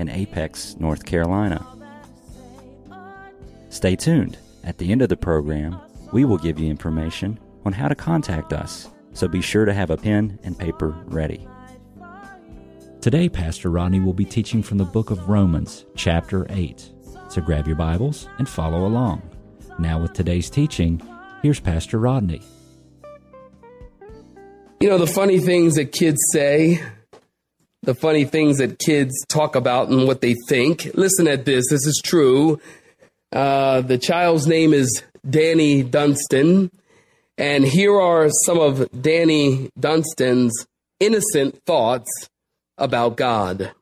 in Apex, North Carolina. Stay tuned. At the end of the program, we will give you information on how to contact us, so be sure to have a pen and paper ready. Today, Pastor Rodney will be teaching from the book of Romans, chapter 8. So grab your Bibles and follow along. Now, with today's teaching, here's Pastor Rodney. You know, the funny things that kids say, the funny things that kids talk about and what they think. Listen at this. This is true. Uh, the child's name is Danny Dunstan. And here are some of Danny Dunstan's innocent thoughts about God.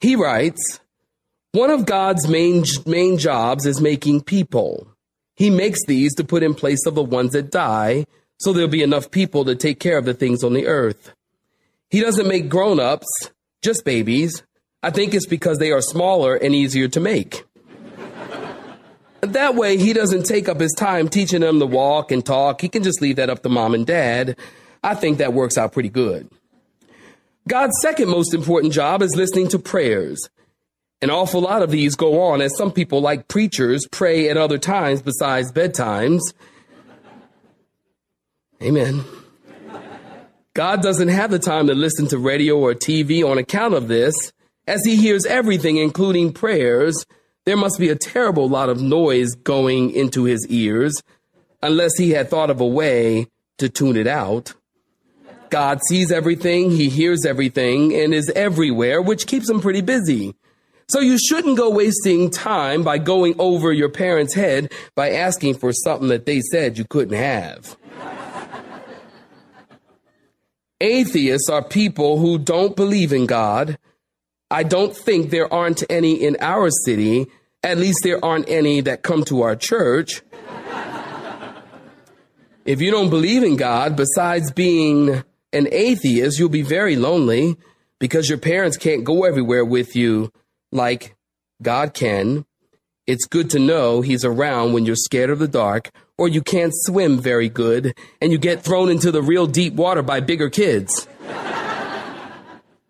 He writes, one of God's main, main jobs is making people. He makes these to put in place of the ones that die, so there'll be enough people to take care of the things on the earth. He doesn't make grown ups, just babies. I think it's because they are smaller and easier to make. that way, he doesn't take up his time teaching them to walk and talk. He can just leave that up to mom and dad. I think that works out pretty good. God's second most important job is listening to prayers. An awful lot of these go on as some people, like preachers, pray at other times besides bedtimes. Amen. God doesn't have the time to listen to radio or TV on account of this. As he hears everything, including prayers, there must be a terrible lot of noise going into his ears, unless he had thought of a way to tune it out. God sees everything, he hears everything, and is everywhere, which keeps him pretty busy. So you shouldn't go wasting time by going over your parents' head by asking for something that they said you couldn't have. Atheists are people who don't believe in God. I don't think there aren't any in our city. At least there aren't any that come to our church. if you don't believe in God, besides being an atheist, you'll be very lonely because your parents can't go everywhere with you like God can. It's good to know He's around when you're scared of the dark or you can't swim very good and you get thrown into the real deep water by bigger kids.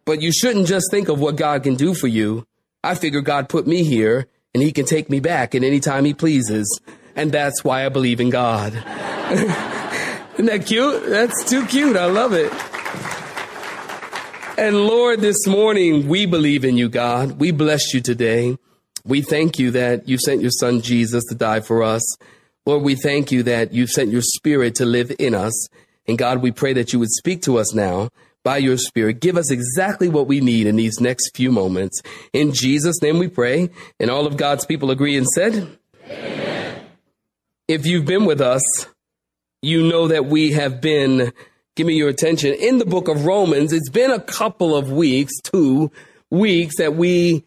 but you shouldn't just think of what God can do for you. I figure God put me here and he can take me back at any time he pleases. And that's why I believe in God. Isn't that cute? That's too cute. I love it. And Lord, this morning we believe in you, God. We bless you today. We thank you that you sent your son Jesus to die for us. Lord, we thank you that you've sent your spirit to live in us. And God, we pray that you would speak to us now by your spirit. Give us exactly what we need in these next few moments. In Jesus' name we pray. And all of God's people agree and said, Amen. If you've been with us, you know that we have been, give me your attention, in the book of Romans. It's been a couple of weeks, two weeks that we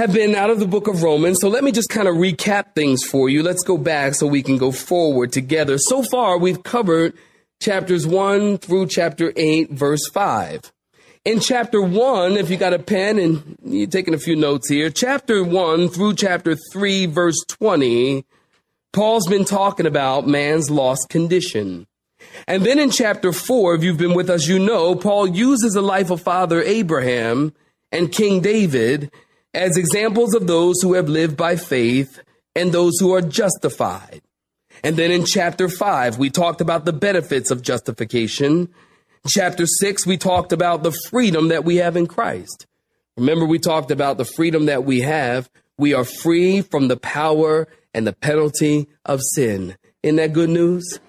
have been out of the book of Romans. So let me just kind of recap things for you. Let's go back so we can go forward together. So far, we've covered chapters 1 through chapter 8, verse 5. In chapter 1, if you got a pen and you're taking a few notes here, chapter 1 through chapter 3, verse 20, Paul's been talking about man's lost condition. And then in chapter 4, if you've been with us, you know, Paul uses the life of Father Abraham and King David as examples of those who have lived by faith and those who are justified. And then in chapter 5, we talked about the benefits of justification. Chapter 6, we talked about the freedom that we have in Christ. Remember, we talked about the freedom that we have. We are free from the power and the penalty of sin. Isn't that good news?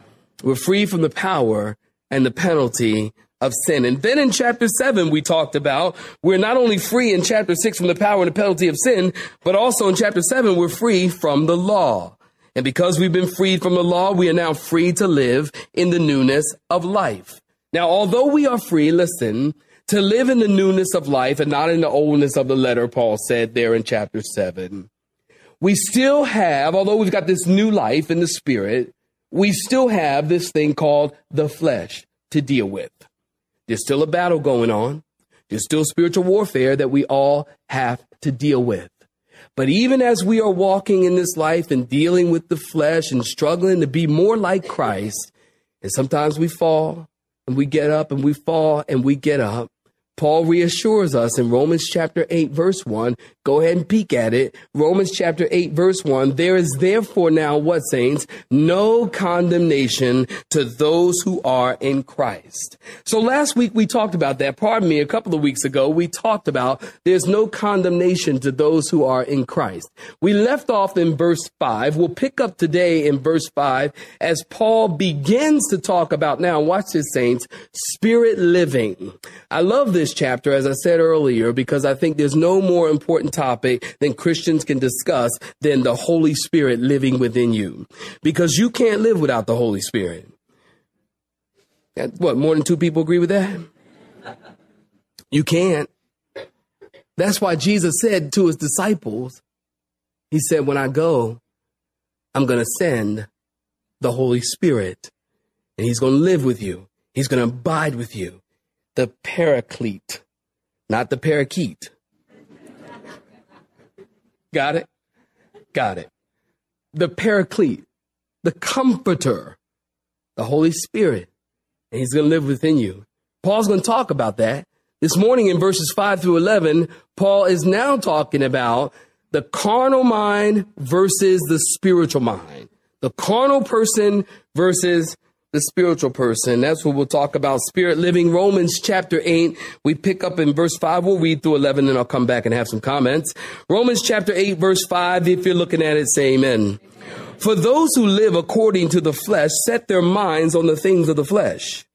We're free from the power and the penalty of sin. And then in chapter seven, we talked about we're not only free in chapter six from the power and the penalty of sin, but also in chapter seven, we're free from the law. And because we've been freed from the law, we are now free to live in the newness of life. Now, although we are free, listen, to live in the newness of life and not in the oldness of the letter, Paul said there in chapter 7. We still have, although we've got this new life in the spirit, we still have this thing called the flesh to deal with. There's still a battle going on. There's still spiritual warfare that we all have to deal with. But even as we are walking in this life and dealing with the flesh and struggling to be more like Christ, and sometimes we fall and we get up and we fall and we get up, Paul reassures us in Romans chapter 8, verse 1. Go ahead and peek at it. Romans chapter 8, verse 1. There is therefore now what, saints? No condemnation to those who are in Christ. So last week we talked about that. Pardon me, a couple of weeks ago we talked about there's no condemnation to those who are in Christ. We left off in verse 5. We'll pick up today in verse 5 as Paul begins to talk about now, watch this, saints, spirit living. I love this chapter, as I said earlier, because I think there's no more important topic than Christians can discuss than the Holy Spirit living within you. Because you can't live without the Holy Spirit. What, more than two people agree with that? You can't. That's why Jesus said to his disciples, He said, When I go, I'm going to send the Holy Spirit, and He's going to live with you. He's going to abide with you the paraclete, not the parakeet. Got it? Got it. The paraclete, the comforter, the Holy Spirit, and he's going to live within you. Paul's going to talk about that. This morning in verses 5 through 11, Paul is now talking about the carnal mind versus the spiritual mind. The carnal person versus the spiritual person. That's what we'll talk about. Spirit living. Romans chapter 8. We pick up in verse 5. We'll read through 11 and I'll come back and have some comments. Romans chapter 8, verse 5. If you're looking at it, say amen. For those who live according to the flesh set their minds on the things of the flesh.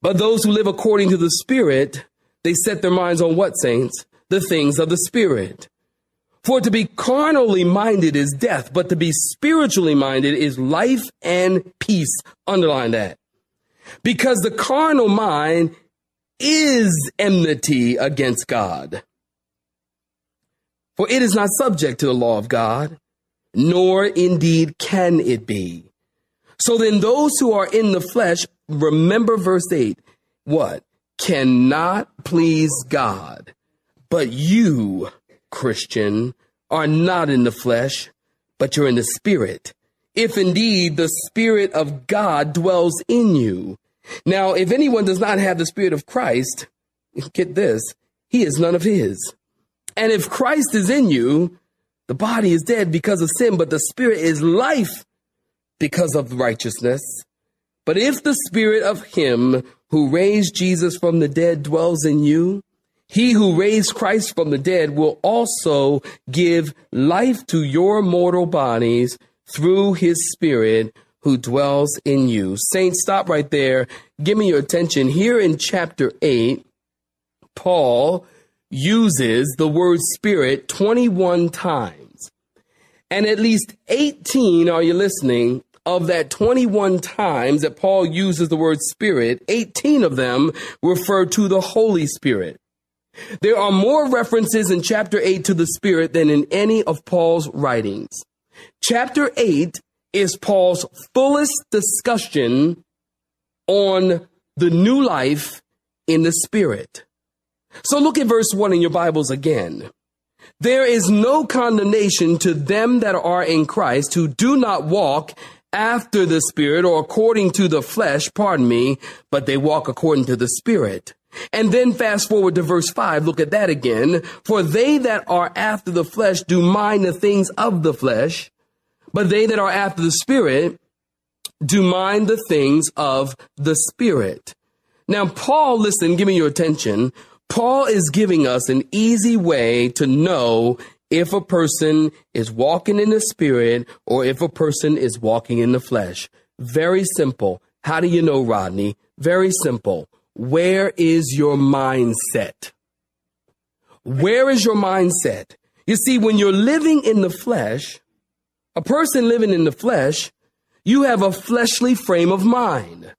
But those who live according to the spirit, they set their minds on what, saints? The things of the spirit. For to be carnally minded is death, but to be spiritually minded is life and peace. Underline that. Because the carnal mind is enmity against God. For it is not subject to the law of God, nor indeed can it be. So then those who are in the flesh, remember verse 8, what? Cannot please God. But you, Christian, are not in the flesh, but you're in the spirit. If indeed the spirit of God dwells in you. Now, if anyone does not have the spirit of Christ, get this, he is none of his. And if Christ is in you, the body is dead because of sin, but the spirit is life because of righteousness. But if the spirit of him who raised Jesus from the dead dwells in you, he who raised Christ from the dead will also give life to your mortal bodies through his spirit who dwells in you. Saints, stop right there. Give me your attention. Here in chapter 8, Paul uses the word spirit 21 times. And at least 18, are you listening? Of that 21 times that Paul uses the word spirit, 18 of them refer to the Holy Spirit. There are more references in chapter 8 to the Spirit than in any of Paul's writings. Chapter 8 is Paul's fullest discussion on the new life in the Spirit. So look at verse 1 in your Bibles again. There is no condemnation to them that are in Christ who do not walk after the Spirit or according to the flesh, pardon me, but they walk according to the Spirit. And then fast forward to verse 5. Look at that again. For they that are after the flesh do mind the things of the flesh, but they that are after the spirit do mind the things of the spirit. Now, Paul, listen, give me your attention. Paul is giving us an easy way to know if a person is walking in the spirit or if a person is walking in the flesh. Very simple. How do you know, Rodney? Very simple. Where is your mindset? Where is your mindset? You see, when you're living in the flesh, a person living in the flesh, you have a fleshly frame of mind.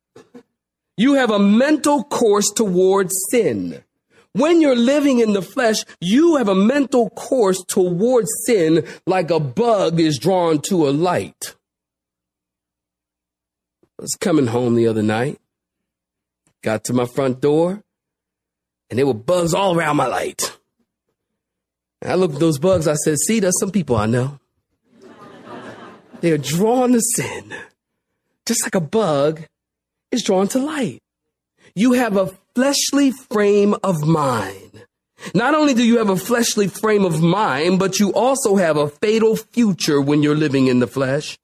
You have a mental course towards sin. when you're living in the flesh, you have a mental course towards sin like a bug is drawn to a light. I was coming home the other night, got to my front door, and there were bugs all around my light. And I looked at those bugs, I said, see, there's some people I know. They are drawn to sin, just like a bug is drawn to light. You have a fleshly frame of mind. Not only do you have a fleshly frame of mind, but you also have a fatal future when you're living in the flesh.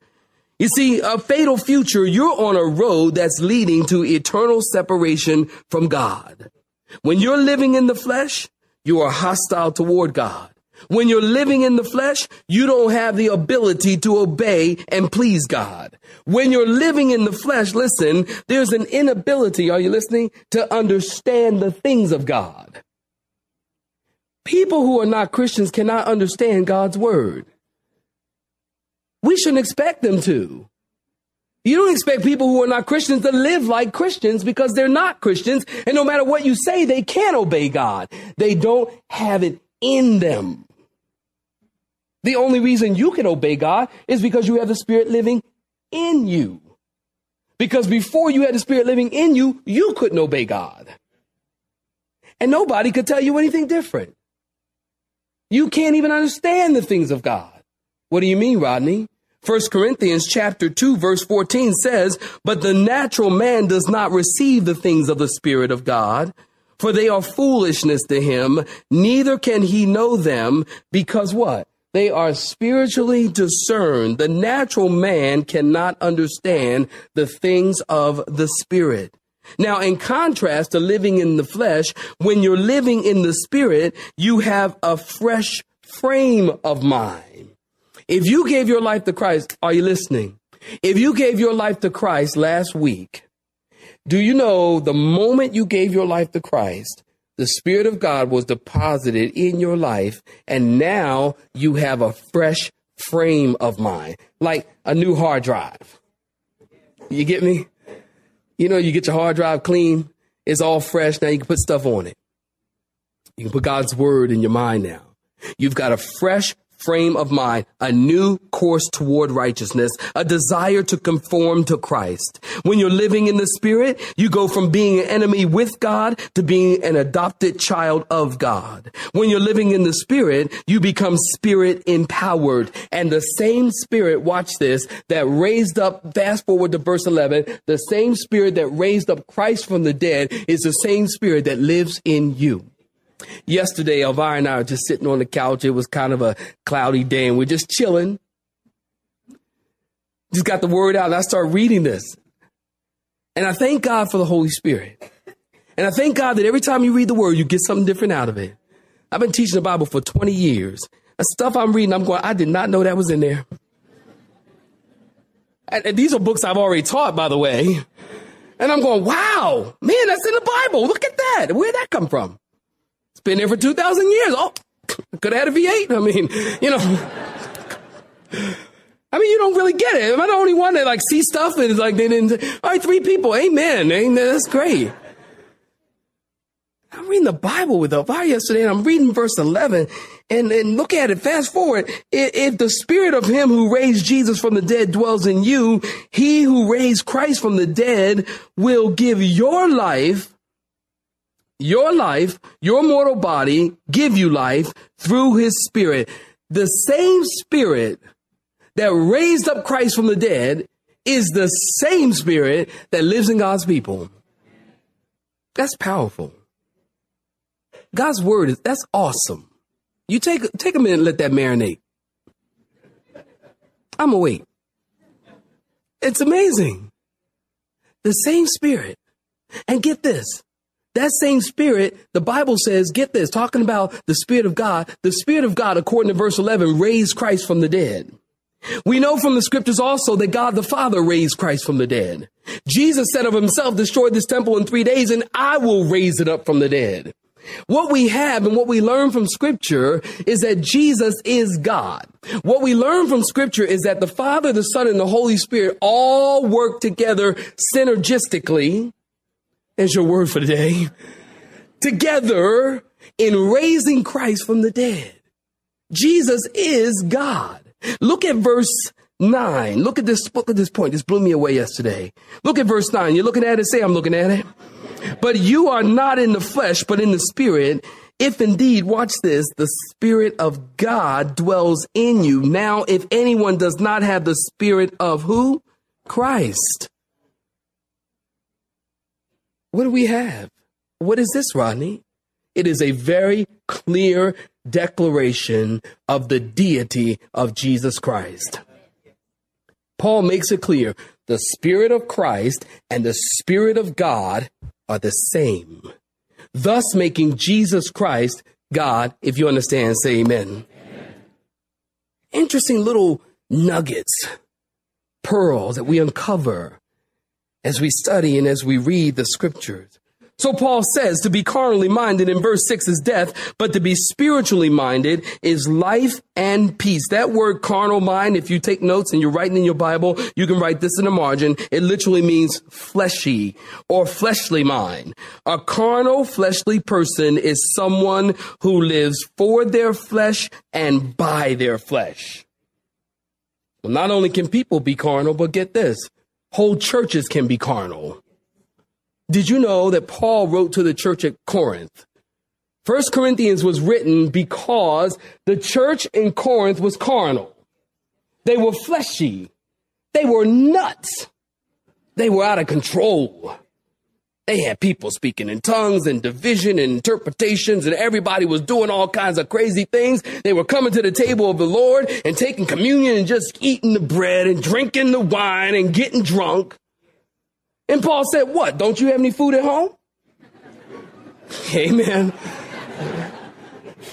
You see, a fatal future, you're on a road that's leading to eternal separation from God. When you're living in the flesh, you are hostile toward God. When you're living in the flesh, you don't have the ability to obey and please God. When you're living in the flesh, listen, there's an inability, are you listening, to understand the things of God. People who are not Christians cannot understand God's word. We shouldn't expect them to. You don't expect people who are not Christians to live like Christians because they're not Christians. And no matter what you say, they can't obey God. They don't have it in them. The only reason you can obey God is because you have the Spirit living in you. Because before you had the Spirit living in you, you couldn't obey God. And nobody could tell you anything different. You can't even understand the things of God. What do you mean, Rodney? 1 Corinthians chapter 2 verse 14 says, But the natural man does not receive the things of the Spirit of God, for they are foolishness to him, neither can he know them, because what? They are spiritually discerned. The natural man cannot understand the things of the spirit. Now, in contrast to living in the flesh, when you're living in the spirit, you have a fresh frame of mind. If you gave your life to Christ, are you listening? If you gave your life to Christ last week, do you know the moment you gave your life to Christ, the Spirit of God was deposited in your life, and now you have a fresh frame of mind, like a new hard drive. You get me? You know, you get your hard drive clean, it's all fresh. Now you can put stuff on it. You can put God's word in your mind now. You've got a fresh frame of mind, a new course toward righteousness, a desire to conform to Christ. When you're living in the Spirit, you go from being an enemy with God to being an adopted child of God. When you're living in the Spirit, you become Spirit empowered. And the same Spirit, watch this, that raised up, fast forward to verse 11, the same Spirit that raised up Christ from the dead is the same Spirit that lives in you. Yesterday, Elvira and I were just sitting on the couch. It was kind of a cloudy day, and we're just chilling. Just got the word out, and I start reading this. And I thank God for the Holy Spirit. And I thank God that every time you read the word, you get something different out of it. I've been teaching the Bible for 20 years. The stuff I'm reading, I'm going, I did not know that was in there. And these are books I've already taught, by the way. And I'm going, wow, man, that's in the Bible. Look at that. Where'd that come from? Been there for 2,000 years. Oh, could have had a V8. I mean, you know. I mean, you don't really get it. Am I the only one that like see stuff and it's like they didn't? All right, three people. Amen. Amen. That's great. I'm reading the Bible with Elvira yesterday, and I'm reading verse 11, and, and look at it. Fast forward. If, if the spirit of him who raised Jesus from the dead dwells in you, he who raised Christ from the dead will give your life your life, your mortal body, give you life through his spirit. The same spirit that raised up Christ from the dead is the same spirit that lives in God's people. That's powerful. God's word is that's awesome. You take take a minute and let that marinate. I'm wait. It's amazing. The same spirit. And get this. That same spirit, the Bible says, get this, talking about the spirit of God, the spirit of God, according to verse 11, raised Christ from the dead. We know from the scriptures also that God the Father raised Christ from the dead. Jesus said of himself, destroy this temple in three days and I will raise it up from the dead. What we have and what we learn from scripture is that Jesus is God. What we learn from scripture is that the Father, the Son, and the Holy Spirit all work together synergistically is your word for today together in raising Christ from the dead. Jesus is God. Look at verse 9. Look at this, look at this point. This blew me away yesterday. Look at verse 9. You're looking at it, say, I'm looking at it. But you are not in the flesh, but in the spirit. If indeed, watch this, the spirit of God dwells in you. Now, if anyone does not have the spirit of who? Christ. What do we have? What is this, Rodney? It is a very clear declaration of the deity of Jesus Christ. Paul makes it clear the Spirit of Christ and the Spirit of God are the same, thus making Jesus Christ God. If you understand, say amen. amen. Interesting little nuggets, pearls that we uncover as we study and as we read the scriptures. So Paul says to be carnally minded in verse 6 is death, but to be spiritually minded is life and peace. That word carnal mind, if you take notes and you're writing in your Bible, you can write this in the margin. It literally means fleshy or fleshly mind. A carnal fleshly person is someone who lives for their flesh and by their flesh. Well, not only can people be carnal, but get this, whole churches can be carnal. Did you know that Paul wrote to the church at Corinth? First Corinthians was written because the church in Corinth was carnal. They were fleshy. They were nuts. They were out of control. They had people speaking in tongues and division and interpretations, and everybody was doing all kinds of crazy things. They were coming to the table of the Lord and taking communion and just eating the bread and drinking the wine and getting drunk. And Paul said, What? Don't you have any food at home? Amen.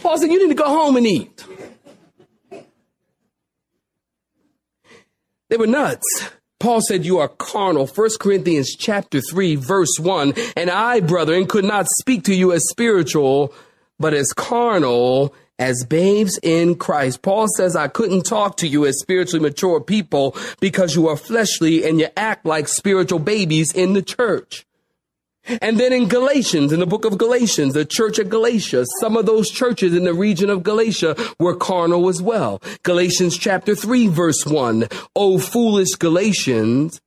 Paul said, You need to go home and eat. They were nuts. Paul said, You are carnal. 1 Corinthians chapter 3, verse 1. And I, brethren, could not speak to you as spiritual, but as carnal, as babes in Christ. Paul says, I couldn't talk to you as spiritually mature people because you are fleshly and you act like spiritual babies in the church. And then in Galatians, in the book of Galatians, the church of Galatia, some of those churches in the region of Galatia were carnal as well. Galatians chapter 3 verse 1. O foolish Galatians,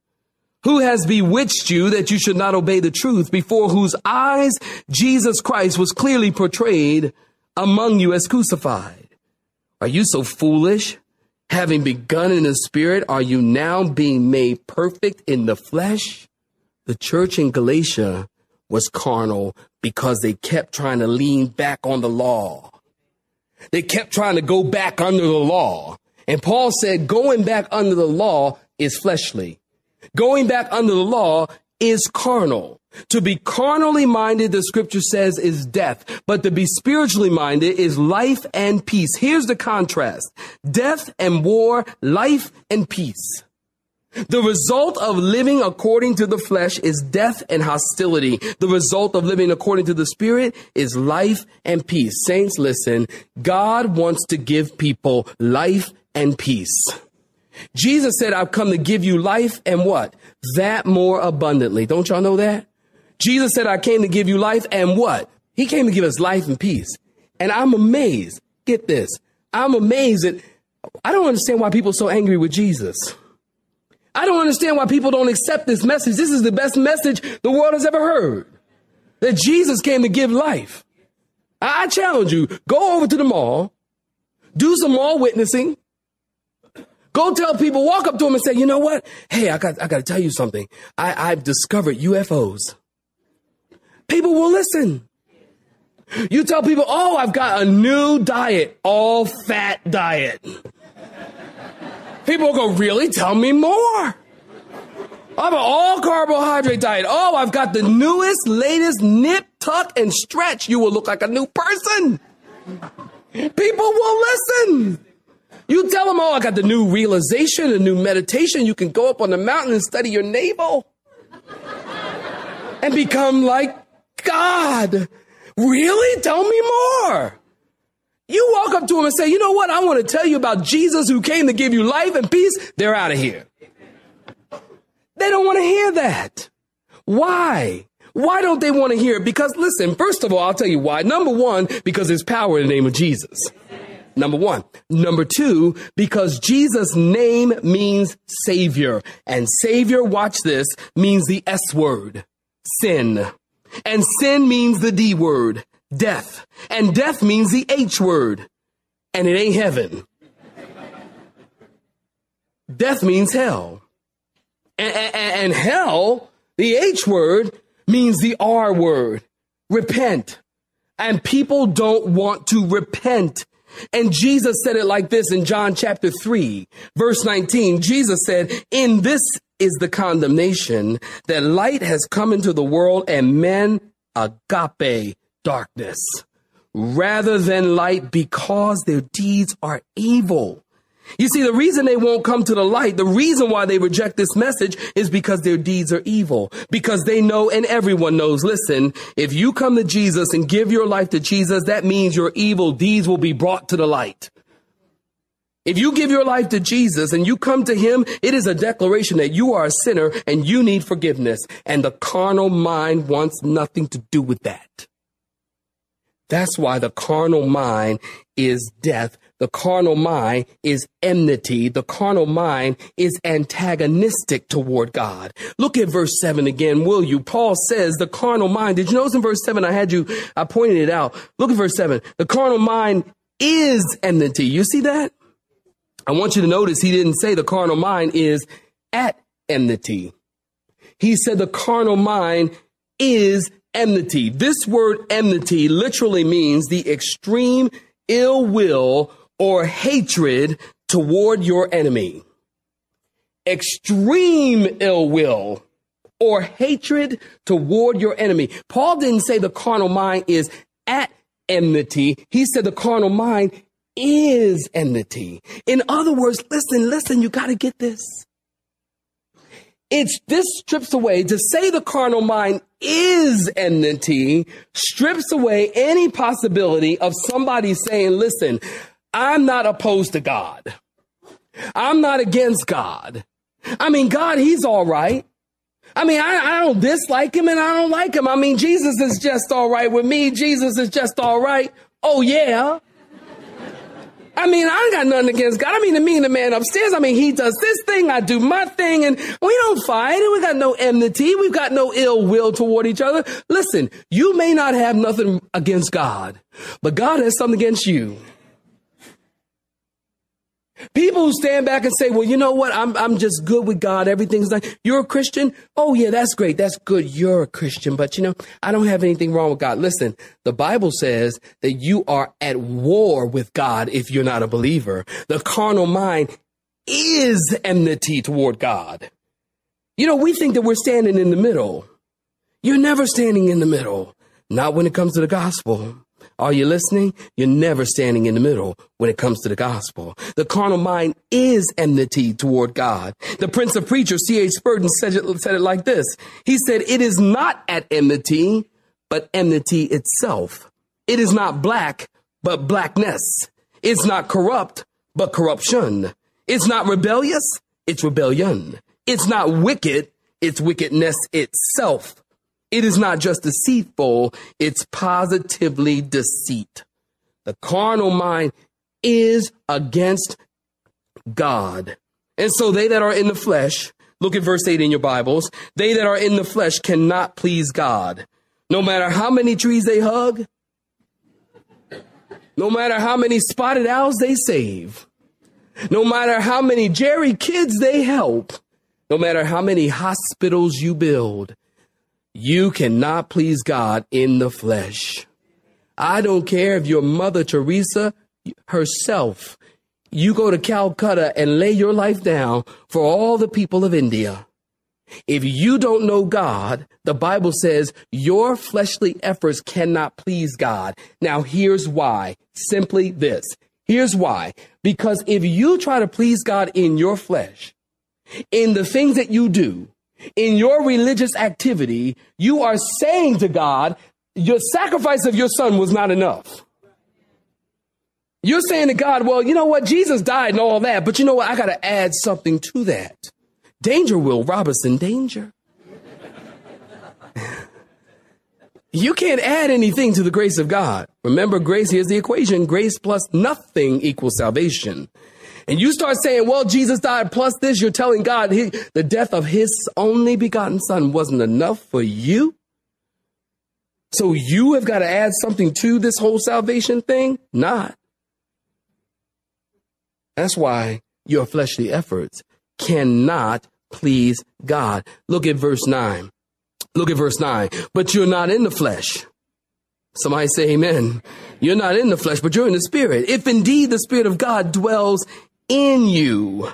who has bewitched you that you should not obey the truth before whose eyes Jesus Christ was clearly portrayed among you as crucified. Are you so foolish? Having begun in the spirit, are you now being made perfect in the flesh? The church in Galatia was carnal because they kept trying to lean back on the law. They kept trying to go back under the law. And Paul said going back under the law is fleshly. Going back under the law is carnal. To be carnally minded, the scripture says, is death, but to be spiritually minded is life and peace. Here's the contrast. Death and war, life and peace. The result of living according to the flesh is death and hostility. The result of living according to the spirit is life and peace. Saints, listen. God wants to give people life and peace. Jesus said, I've come to give you life and what? That more abundantly. Don't y'all know that? Jesus said, I came to give you life and what? He came to give us life and peace. And I'm amazed. Get this. I'm amazed that I don't understand why people are so angry with Jesus. I don't understand why people don't accept this message. This is the best message the world has ever heard. That Jesus came to give life. I challenge you, go over to the mall, do some mall witnessing, Go tell people, walk up to them and say, you know what? Hey, I got, I got to tell you something. I, I've discovered UFOs people will listen. You tell people, oh, I've got a new diet, all fat diet. People go, really? Tell me more. I have an all carbohydrate diet. Oh, I've got the newest, latest nip, tuck, and stretch. You will look like a new person. People will listen. You tell them, oh, I got the new realization, the new meditation. You can go up on the mountain and study your navel and become like God. Really? Tell me more. You walk up to them and say, you know what? I want to tell you about Jesus who came to give you life and peace. They're out of here. They don't want to hear that. Why? Why don't they want to hear it? Because listen, first of all, I'll tell you why. Number one, because there's power in the name of Jesus. Number one. Number two, because Jesus' name means savior. And savior, watch this, means the S word, sin. And sin means the D word, death. And death means the H word. And it ain't heaven. death means hell. And, and, and hell, the H word, means the R word, repent. And people don't want to repent. And Jesus said it like this in John chapter 3, verse 19. Jesus said, In this is the condemnation that light has come into the world and men agape darkness rather than light because their deeds are evil. You see, the reason they won't come to the light, the reason why they reject this message is because their deeds are evil. Because they know and everyone knows, listen, if you come to Jesus and give your life to Jesus, that means your evil deeds will be brought to the light. If you give your life to Jesus and you come to him, it is a declaration that you are a sinner and you need forgiveness. And the carnal mind wants nothing to do with that. That's why the carnal mind is death. The carnal mind is enmity. The carnal mind is antagonistic toward God. Look at verse seven again, will you? Paul says the carnal mind. Did you notice in verse seven? I had you, I pointed it out. Look at verse seven. The carnal mind is enmity. You see that? I want you to notice he didn't say the carnal mind is at enmity. He said the carnal mind is enmity. This word enmity literally means the extreme ill will or hatred toward your enemy. Extreme ill will or hatred toward your enemy. Paul didn't say the carnal mind is at enmity. He said the carnal mind is enmity. In other words, listen, listen, you got to get this. It's this strips away to say the carnal mind is enmity, strips away any possibility of somebody saying, listen, I'm not opposed to God. I'm not against God. I mean, God, he's all right. I mean, I, I don't dislike him and I don't like him. I mean, Jesus is just all right with me. Jesus is just all right. Oh, yeah. I mean, I got nothing against God. I mean, to me and the man upstairs, I mean, he does this thing, I do my thing, and we don't fight, and we got no enmity, we've got no ill will toward each other. Listen, you may not have nothing against God, but God has something against you. People who stand back and say, well, you know what? I'm, I'm just good with God. Everything's like, you're a Christian? Oh, yeah, that's great. That's good. You're a Christian. But you know, I don't have anything wrong with God. Listen, the Bible says that you are at war with God if you're not a believer. The carnal mind is enmity toward God. You know, we think that we're standing in the middle. You're never standing in the middle. Not when it comes to the gospel. Are you listening? You're never standing in the middle when it comes to the gospel. The carnal mind is enmity toward God. The Prince of Preachers, C.H. Spurgeon, said it, said it like this. He said, It is not at enmity, but enmity itself. It is not black, but blackness. It's not corrupt, but corruption. It's not rebellious, it's rebellion. It's not wicked, it's wickedness itself. It is not just deceitful, it's positively deceit. The carnal mind is against God. And so they that are in the flesh, look at verse 8 in your Bibles, they that are in the flesh cannot please God. No matter how many trees they hug, no matter how many spotted owls they save, no matter how many Jerry kids they help, no matter how many hospitals you build, you cannot please God in the flesh. I don't care if your Mother Teresa herself, you go to Calcutta and lay your life down for all the people of India. If you don't know God, the Bible says your fleshly efforts cannot please God. Now, here's why. Simply this. Here's why. Because if you try to please God in your flesh, in the things that you do, in your religious activity, you are saying to God, your sacrifice of your son was not enough. You're saying to God, well, you know what? Jesus died and all that, but you know what? I got to add something to that. Danger, Will Robinson, danger. You can't add anything to the grace of God. Remember, grace, here's the equation. Grace plus nothing equals salvation. And you start saying, well, Jesus died plus this, you're telling God he, the death of his only begotten son wasn't enough for you. So you have got to add something to this whole salvation thing? Not. That's why your fleshly efforts cannot please God. Look at verse 9. Look at verse 9. But you're not in the flesh. Somebody say amen. You're not in the flesh, but you're in the spirit. If indeed the spirit of God dwells in you.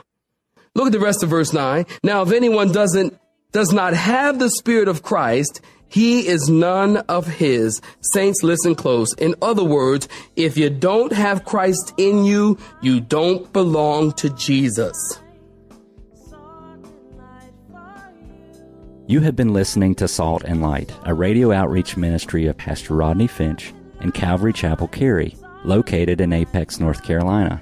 Look at the rest of verse 9. Now, if anyone doesn't, does not have the spirit of Christ, he is none of his. Saints, listen close. In other words, if you don't have Christ in you, you don't belong to Jesus. You have been listening to Salt and Light, a radio outreach ministry of Pastor Rodney Finch and Calvary Chapel Cary, located in Apex, North Carolina.